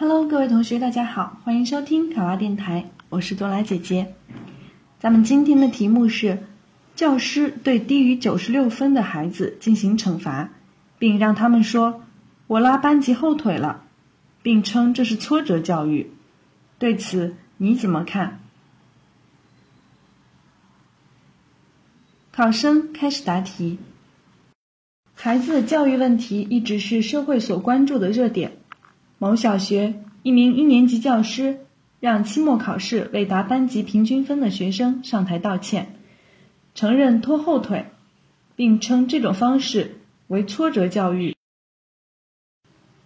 Hello，各位同学，大家好，欢迎收听考拉电台，我是多拉姐姐。咱们今天的题目是：教师对低于九十六分的孩子进行惩罚，并让他们说“我拉班级后腿了”，并称这是挫折教育。对此你怎么看？考生开始答题。孩子的教育问题一直是社会所关注的热点。某小学一名一年级教师让期末考试未达班级平均分的学生上台道歉，承认拖后腿，并称这种方式为挫折教育。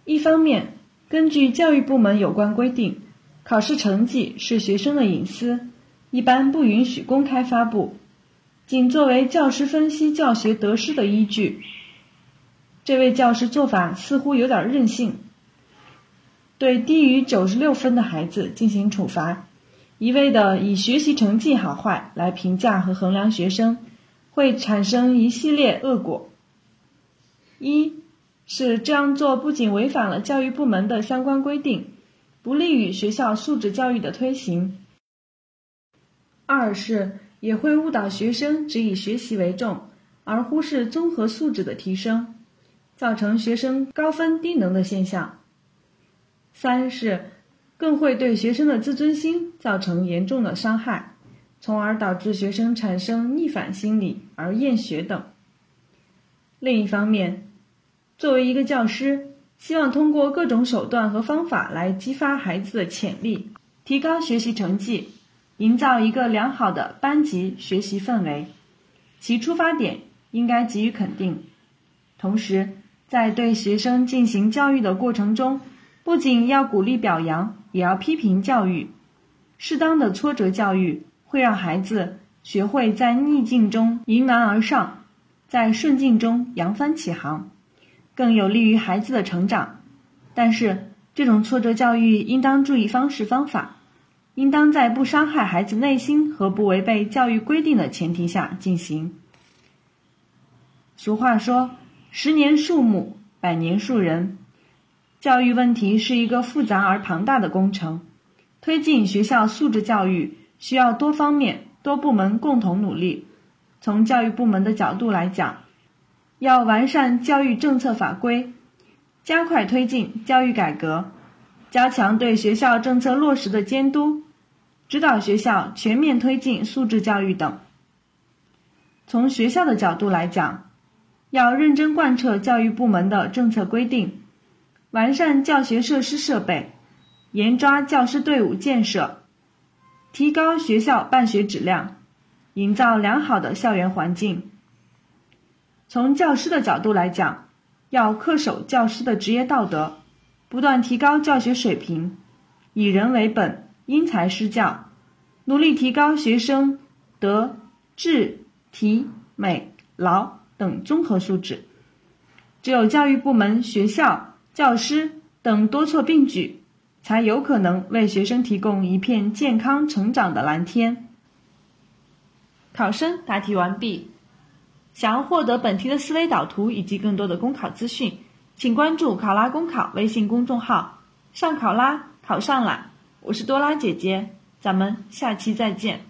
一方面，根据教育部门有关规定，考试成绩是学生的隐私，一般不允许公开发布，仅作为教师分析教学得失的依据。这位教师做法似乎有点任性。对低于九十六分的孩子进行处罚，一味的以学习成绩好坏来评价和衡量学生，会产生一系列恶果。一是这样做不仅违反了教育部门的相关规定，不利于学校素质教育的推行；二是也会误导学生只以学习为重，而忽视综合素质的提升，造成学生高分低能的现象。三是，更会对学生的自尊心造成严重的伤害，从而导致学生产生逆反心理而厌学等。另一方面，作为一个教师，希望通过各种手段和方法来激发孩子的潜力，提高学习成绩，营造一个良好的班级学习氛围，其出发点应该给予肯定。同时，在对学生进行教育的过程中，不仅要鼓励表扬，也要批评教育。适当的挫折教育会让孩子学会在逆境中迎难而上，在顺境中扬帆起航，更有利于孩子的成长。但是，这种挫折教育应当注意方式方法，应当在不伤害孩子内心和不违背教育规定的前提下进行。俗话说：“十年树木，百年树人。”教育问题是一个复杂而庞大的工程，推进学校素质教育需要多方面、多部门共同努力。从教育部门的角度来讲，要完善教育政策法规，加快推进教育改革，加强对学校政策落实的监督，指导学校全面推进素质教育等。从学校的角度来讲，要认真贯彻教育部门的政策规定。完善教学设施设备，严抓教师队伍建设，提高学校办学质量，营造良好的校园环境。从教师的角度来讲，要恪守教师的职业道德，不断提高教学水平，以人为本，因材施教，努力提高学生德、智、体、美、劳等综合素质。只有教育部门、学校。教师等多措并举，才有可能为学生提供一片健康成长的蓝天。考生答题完毕。想要获得本题的思维导图以及更多的公考资讯，请关注“考拉公考”微信公众号。上考拉，考上啦！我是多拉姐姐，咱们下期再见。